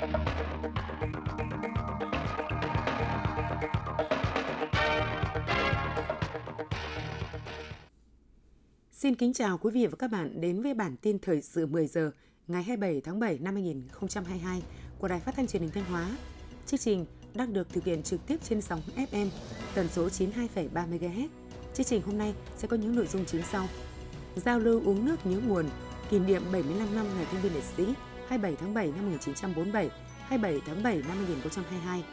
Xin kính chào quý vị và các bạn đến với bản tin thời sự 10 giờ ngày 27 tháng 7 năm 2022 của Đài Phát thanh Truyền hình Thanh Hóa. Chương trình đang được thực hiện trực tiếp trên sóng FM tần số 92,3 MHz. Chương trình hôm nay sẽ có những nội dung chính sau: Giao lưu uống nước nhớ nguồn, kỷ niệm 75 năm ngày Thương binh Liệt sĩ 27 tháng 7 năm 1947, 27 tháng 7 năm 2022.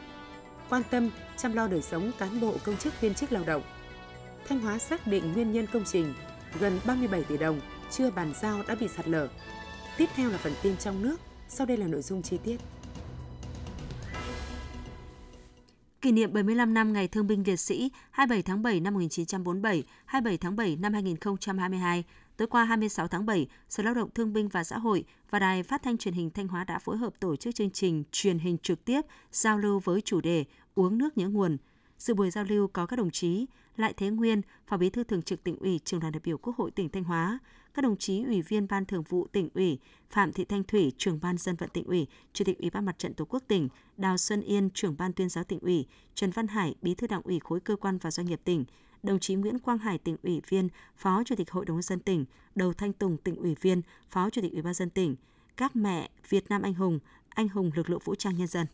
Quan tâm chăm lo đời sống cán bộ công chức viên chức lao động. Thanh Hóa xác định nguyên nhân công trình gần 37 tỷ đồng chưa bàn giao đã bị sạt lở. Tiếp theo là phần tin trong nước, sau đây là nội dung chi tiết. Kỷ niệm 75 năm Ngày Thương binh Liệt sĩ 27 tháng 7 năm 1947, 27 tháng 7 năm 2022, tối qua 26 tháng 7, Sở Lao động Thương binh và Xã hội và Đài Phát thanh Truyền hình Thanh Hóa đã phối hợp tổ chức chương trình truyền hình trực tiếp giao lưu với chủ đề Uống nước nhớ nguồn. Dự buổi giao lưu có các đồng chí lại Thế Nguyên, Phó Bí thư Thường trực Tỉnh ủy, Trường đoàn đại biểu Quốc hội tỉnh Thanh Hóa, các đồng chí Ủy viên Ban Thường vụ tỉnh ủy, Phạm Thị Thanh Thủy, Trưởng ban Dân vận tỉnh ủy, Chủ tịch Ủy ban Mặt trận Tổ quốc tỉnh, Đào Xuân Yên, Trưởng ban Tuyên giáo tỉnh ủy, Trần Văn Hải, Bí thư Đảng ủy khối cơ quan và doanh nghiệp tỉnh, đồng chí Nguyễn Quang Hải, tỉnh ủy viên, Phó Chủ tịch Hội đồng nhân dân tỉnh, Đầu Thanh Tùng, tỉnh ủy viên, Phó Chủ tịch Ủy ban dân tỉnh, các mẹ Việt Nam anh hùng, anh hùng lực lượng vũ trang nhân dân.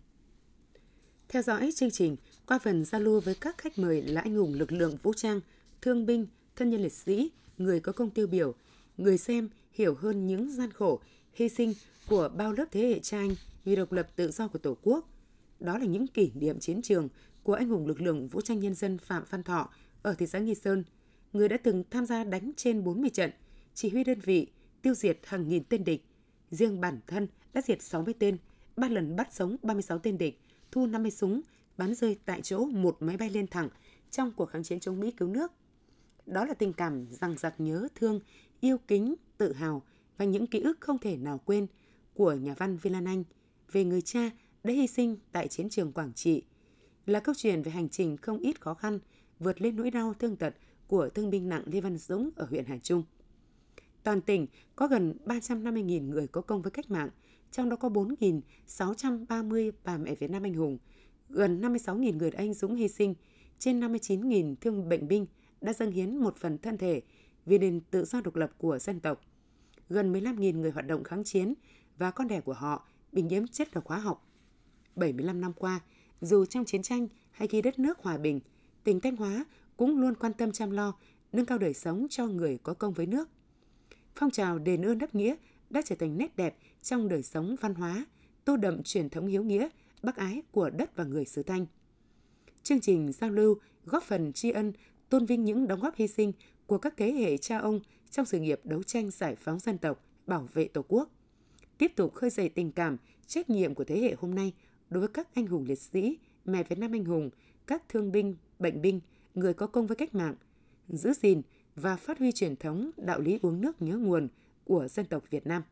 Theo dõi chương trình, qua phần giao lưu với các khách mời là anh hùng lực lượng vũ trang, thương binh, thân nhân liệt sĩ, người có công tiêu biểu, người xem hiểu hơn những gian khổ, hy sinh của bao lớp thế hệ cha anh vì độc lập tự do của Tổ quốc. Đó là những kỷ niệm chiến trường của anh hùng lực lượng vũ trang nhân dân Phạm Văn Thọ ở thị xã Nghi Sơn, người đã từng tham gia đánh trên 40 trận, chỉ huy đơn vị, tiêu diệt hàng nghìn tên địch. Riêng bản thân đã diệt 60 tên, ba lần bắt sống 36 tên địch, thu 50 súng, bắn rơi tại chỗ một máy bay lên thẳng trong cuộc kháng chiến chống Mỹ cứu nước. Đó là tình cảm rằng giặc nhớ thương, yêu kính, tự hào và những ký ức không thể nào quên của nhà văn Vi Lan Anh về người cha đã hy sinh tại chiến trường Quảng Trị. Là câu chuyện về hành trình không ít khó khăn vượt lên nỗi đau thương tật của thương binh nặng Lê Văn Dũng ở huyện Hà Trung. Toàn tỉnh có gần 350.000 người có công với cách mạng, trong đó có 4.630 bà mẹ Việt Nam anh hùng, gần 56.000 người anh dũng hy sinh, trên 59.000 thương bệnh binh đã dâng hiến một phần thân thể vì nền tự do độc lập của dân tộc. Gần 15.000 người hoạt động kháng chiến và con đẻ của họ bị nhiễm chất độc hóa học. 75 năm qua, dù trong chiến tranh hay khi đất nước hòa bình, tỉnh Thanh Hóa cũng luôn quan tâm chăm lo, nâng cao đời sống cho người có công với nước. Phong trào đền ơn đáp nghĩa đã trở thành nét đẹp trong đời sống văn hóa, tô đậm truyền thống hiếu nghĩa, bác ái của đất và người xứ Thanh. Chương trình giao lưu góp phần tri ân, tôn vinh những đóng góp hy sinh của các thế hệ cha ông trong sự nghiệp đấu tranh giải phóng dân tộc, bảo vệ Tổ quốc. Tiếp tục khơi dậy tình cảm, trách nhiệm của thế hệ hôm nay đối với các anh hùng liệt sĩ, mẹ Việt Nam anh hùng, các thương binh, bệnh binh, người có công với cách mạng, giữ gìn và phát huy truyền thống đạo lý uống nước nhớ nguồn của dân tộc Việt Nam.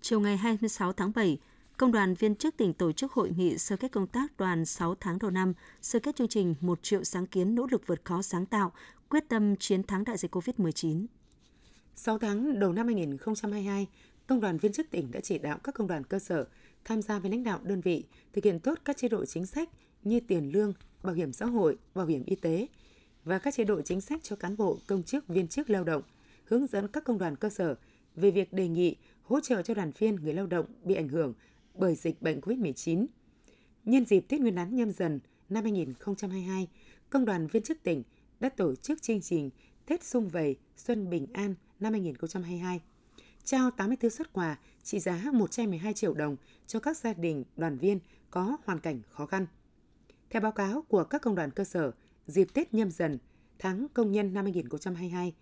Chiều ngày 26 tháng 7, Công đoàn viên chức tỉnh tổ chức hội nghị sơ kết công tác đoàn 6 tháng đầu năm, sơ kết chương trình 1 triệu sáng kiến nỗ lực vượt khó sáng tạo, quyết tâm chiến thắng đại dịch COVID-19. 6 tháng đầu năm 2022, Công đoàn viên chức tỉnh đã chỉ đạo các công đoàn cơ sở tham gia với lãnh đạo đơn vị thực hiện tốt các chế độ chính sách như tiền lương, bảo hiểm xã hội, bảo hiểm y tế và các chế độ chính sách cho cán bộ, công chức, viên chức lao động, hướng dẫn các công đoàn cơ sở về việc đề nghị hỗ trợ cho đoàn viên người lao động bị ảnh hưởng bởi dịch bệnh COVID-19. Nhân dịp Tết Nguyên đán nhâm dần năm 2022, Công đoàn viên chức tỉnh đã tổ chức chương trình Tết Xung Vầy Xuân Bình An năm 2022 trao 84 xuất quà trị giá 112 triệu đồng cho các gia đình đoàn viên có hoàn cảnh khó khăn. Theo báo cáo của các công đoàn cơ sở, dịp Tết nhâm dần, tháng công nhân năm 2022,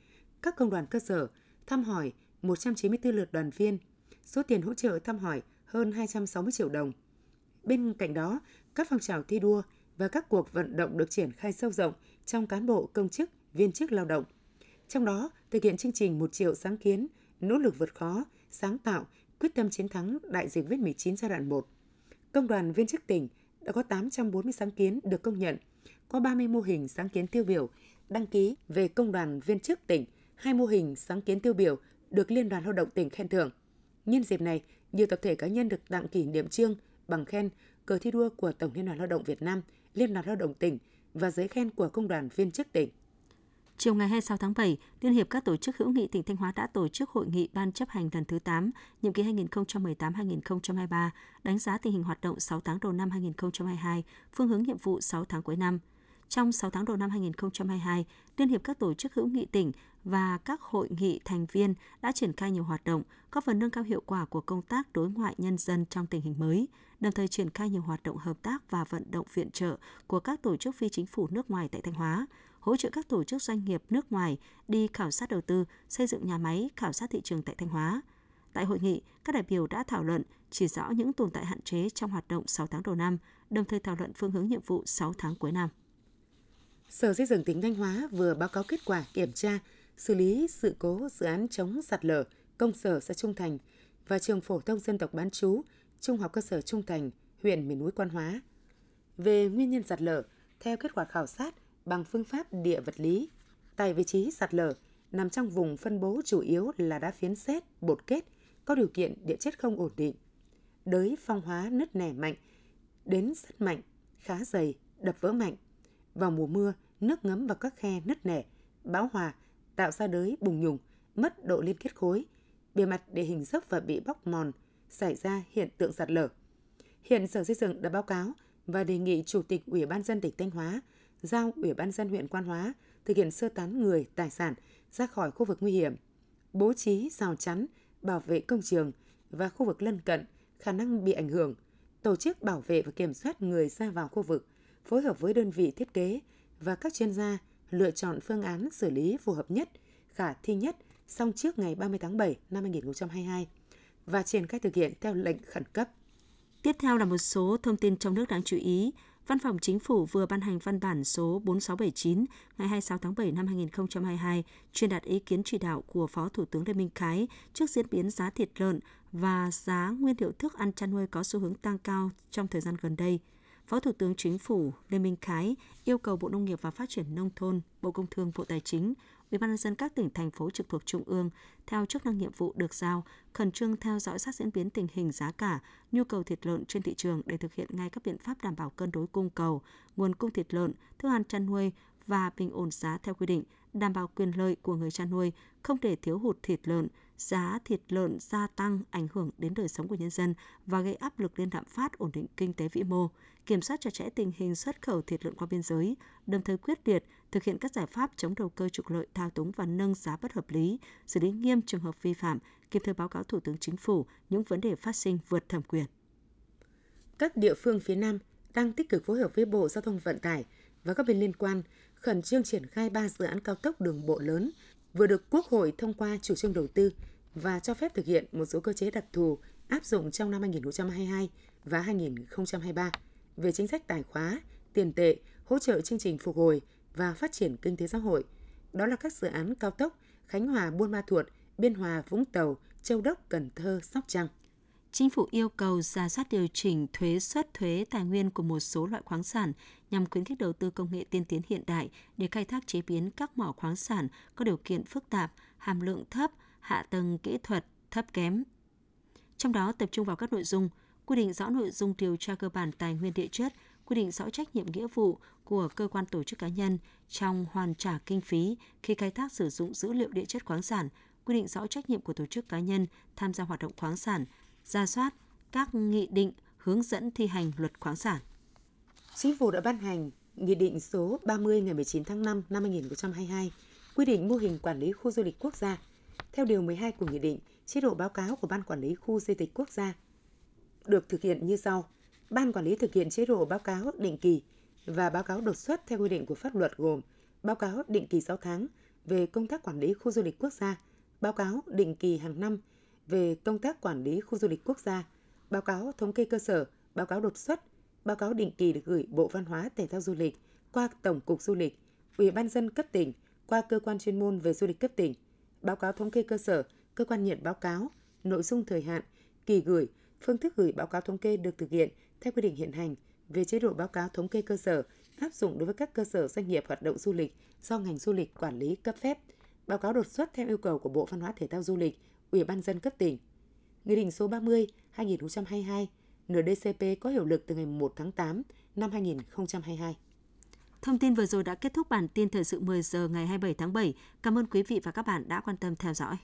các công đoàn cơ sở thăm hỏi 194 lượt đoàn viên, số tiền hỗ trợ thăm hỏi hơn 260 triệu đồng. Bên cạnh đó, các phong trào thi đua và các cuộc vận động được triển khai sâu rộng trong cán bộ công chức, viên chức lao động. Trong đó, thực hiện chương trình 1 triệu sáng kiến, nỗ lực vượt khó, sáng tạo, quyết tâm chiến thắng đại dịch COVID-19 giai đoạn 1. Công đoàn viên chức tỉnh đã có 840 sáng kiến được công nhận, có 30 mô hình sáng kiến tiêu biểu đăng ký về công đoàn viên chức tỉnh, hai mô hình sáng kiến tiêu biểu được Liên đoàn Lao động tỉnh khen thưởng. Nhân dịp này, nhiều tập thể cá nhân được tặng kỷ niệm trương bằng khen, cờ thi đua của Tổng Liên đoàn Lao động Việt Nam, Liên đoàn Lao động tỉnh và giấy khen của Công đoàn viên chức tỉnh. Chiều ngày 26 tháng 7, Liên hiệp các tổ chức hữu nghị tỉnh Thanh Hóa đã tổ chức hội nghị ban chấp hành lần thứ 8, nhiệm kỳ 2018-2023, đánh giá tình hình hoạt động 6 tháng đầu năm 2022, phương hướng nhiệm vụ 6 tháng cuối năm. Trong 6 tháng đầu năm 2022, Liên hiệp các tổ chức hữu nghị tỉnh và các hội nghị thành viên đã triển khai nhiều hoạt động, góp phần nâng cao hiệu quả của công tác đối ngoại nhân dân trong tình hình mới, đồng thời triển khai nhiều hoạt động hợp tác và vận động viện trợ của các tổ chức phi chính phủ nước ngoài tại Thanh Hóa, hỗ trợ các tổ chức doanh nghiệp nước ngoài đi khảo sát đầu tư, xây dựng nhà máy, khảo sát thị trường tại Thanh Hóa. Tại hội nghị, các đại biểu đã thảo luận chỉ rõ những tồn tại hạn chế trong hoạt động 6 tháng đầu năm, đồng thời thảo luận phương hướng nhiệm vụ 6 tháng cuối năm. Sở Xây dựng tỉnh Thanh Hóa vừa báo cáo kết quả kiểm tra xử lý sự cố dự án chống sạt lở công sở xã Trung Thành và trường phổ thông dân tộc bán chú Trung học cơ sở Trung Thành, huyện miền núi Quan Hóa. Về nguyên nhân sạt lở, theo kết quả khảo sát bằng phương pháp địa vật lý, tại vị trí sạt lở nằm trong vùng phân bố chủ yếu là đá phiến xét bột kết, có điều kiện địa chất không ổn định. Đới phong hóa nứt nẻ mạnh, đến rất mạnh, khá dày, đập vỡ mạnh. Vào mùa mưa, nước ngấm vào các khe nứt nẻ, bão hòa tạo ra đới bùng nhùng, mất độ liên kết khối, bề mặt địa hình dốc và bị bóc mòn, xảy ra hiện tượng sạt lở. Hiện Sở Xây dựng đã báo cáo và đề nghị Chủ tịch Ủy ban dân tỉnh Thanh Hóa giao Ủy ban dân huyện Quan Hóa thực hiện sơ tán người, tài sản ra khỏi khu vực nguy hiểm, bố trí rào chắn, bảo vệ công trường và khu vực lân cận khả năng bị ảnh hưởng, tổ chức bảo vệ và kiểm soát người ra vào khu vực, phối hợp với đơn vị thiết kế và các chuyên gia lựa chọn phương án xử lý phù hợp nhất, khả thi nhất xong trước ngày 30 tháng 7 năm 2022 và triển khai thực hiện theo lệnh khẩn cấp. Tiếp theo là một số thông tin trong nước đáng chú ý. Văn phòng Chính phủ vừa ban hành văn bản số 4679 ngày 26 tháng 7 năm 2022 truyền đạt ý kiến chỉ đạo của Phó Thủ tướng Lê Minh Khái trước diễn biến giá thịt lợn và giá nguyên liệu thức ăn chăn nuôi có xu hướng tăng cao trong thời gian gần đây – Phó Thủ tướng Chính phủ Lê Minh Khái yêu cầu Bộ Nông nghiệp và Phát triển Nông thôn, Bộ Công Thương, Bộ Tài chính, UBND các tỉnh, thành phố trực thuộc Trung ương theo chức năng nhiệm vụ được giao, khẩn trương theo dõi sát diễn biến tình hình giá cả, nhu cầu thịt lợn trên thị trường để thực hiện ngay các biện pháp đảm bảo cân đối cung cầu, nguồn cung thịt lợn, thức ăn chăn nuôi và bình ổn giá theo quy định, đảm bảo quyền lợi của người chăn nuôi, không để thiếu hụt thịt lợn, giá thịt lợn gia tăng ảnh hưởng đến đời sống của nhân dân và gây áp lực lên lạm phát ổn định kinh tế vĩ mô, kiểm soát chặt chẽ tình hình xuất khẩu thịt lợn qua biên giới, đồng thời quyết liệt thực hiện các giải pháp chống đầu cơ trục lợi thao túng và nâng giá bất hợp lý, xử lý nghiêm trường hợp vi phạm, kịp thời báo cáo Thủ tướng Chính phủ những vấn đề phát sinh vượt thẩm quyền. Các địa phương phía Nam đang tích cực phối hợp với Bộ Giao thông Vận tải và các bên liên quan khẩn trương triển khai 3 dự án cao tốc đường bộ lớn vừa được Quốc hội thông qua chủ trương đầu tư và cho phép thực hiện một số cơ chế đặc thù áp dụng trong năm 2022 và 2023 về chính sách tài khóa, tiền tệ, hỗ trợ chương trình phục hồi và phát triển kinh tế xã hội. Đó là các dự án cao tốc Khánh Hòa Buôn Ma Thuột, Biên Hòa Vũng Tàu, Châu Đốc Cần Thơ Sóc Trăng. Chính phủ yêu cầu ra soát điều chỉnh thuế suất thuế tài nguyên của một số loại khoáng sản nhằm khuyến khích đầu tư công nghệ tiên tiến hiện đại để khai thác chế biến các mỏ khoáng sản có điều kiện phức tạp, hàm lượng thấp, hạ tầng kỹ thuật thấp kém. Trong đó tập trung vào các nội dung quy định rõ nội dung điều tra cơ bản tài nguyên địa chất, quy định rõ trách nhiệm nghĩa vụ của cơ quan tổ chức cá nhân trong hoàn trả kinh phí khi khai thác sử dụng dữ liệu địa chất khoáng sản, quy định rõ trách nhiệm của tổ chức cá nhân tham gia hoạt động khoáng sản, ra soát các nghị định hướng dẫn thi hành luật khoáng sản. Chính phủ đã ban hành Nghị định số 30 ngày 19 tháng 5 năm 2022 quy định mô hình quản lý khu du lịch quốc gia. Theo điều 12 của nghị định, chế độ báo cáo của Ban Quản lý Khu Di tích Quốc gia được thực hiện như sau. Ban Quản lý thực hiện chế độ báo cáo định kỳ và báo cáo đột xuất theo quy định của pháp luật gồm báo cáo định kỳ 6 tháng về công tác quản lý khu du lịch quốc gia, báo cáo định kỳ hàng năm về công tác quản lý khu du lịch quốc gia, báo cáo thống kê cơ sở, báo cáo đột xuất, báo cáo định kỳ được gửi Bộ Văn hóa Thể thao Du lịch qua Tổng cục Du lịch, Ủy ban dân cấp tỉnh qua cơ quan chuyên môn về du lịch cấp tỉnh, báo cáo thống kê cơ sở, cơ quan nhận báo cáo, nội dung thời hạn, kỳ gửi, phương thức gửi báo cáo thống kê được thực hiện theo quy định hiện hành về chế độ báo cáo thống kê cơ sở áp dụng đối với các cơ sở doanh nghiệp hoạt động du lịch do ngành du lịch quản lý cấp phép, báo cáo đột xuất theo yêu cầu của Bộ Văn hóa Thể thao Du lịch, Ủy ban dân cấp tỉnh. Nghị định số 30 2022 NDCP có hiệu lực từ ngày 1 tháng 8 năm 2022. Thông tin vừa rồi đã kết thúc bản tin thời sự 10 giờ ngày 27 tháng 7. Cảm ơn quý vị và các bạn đã quan tâm theo dõi.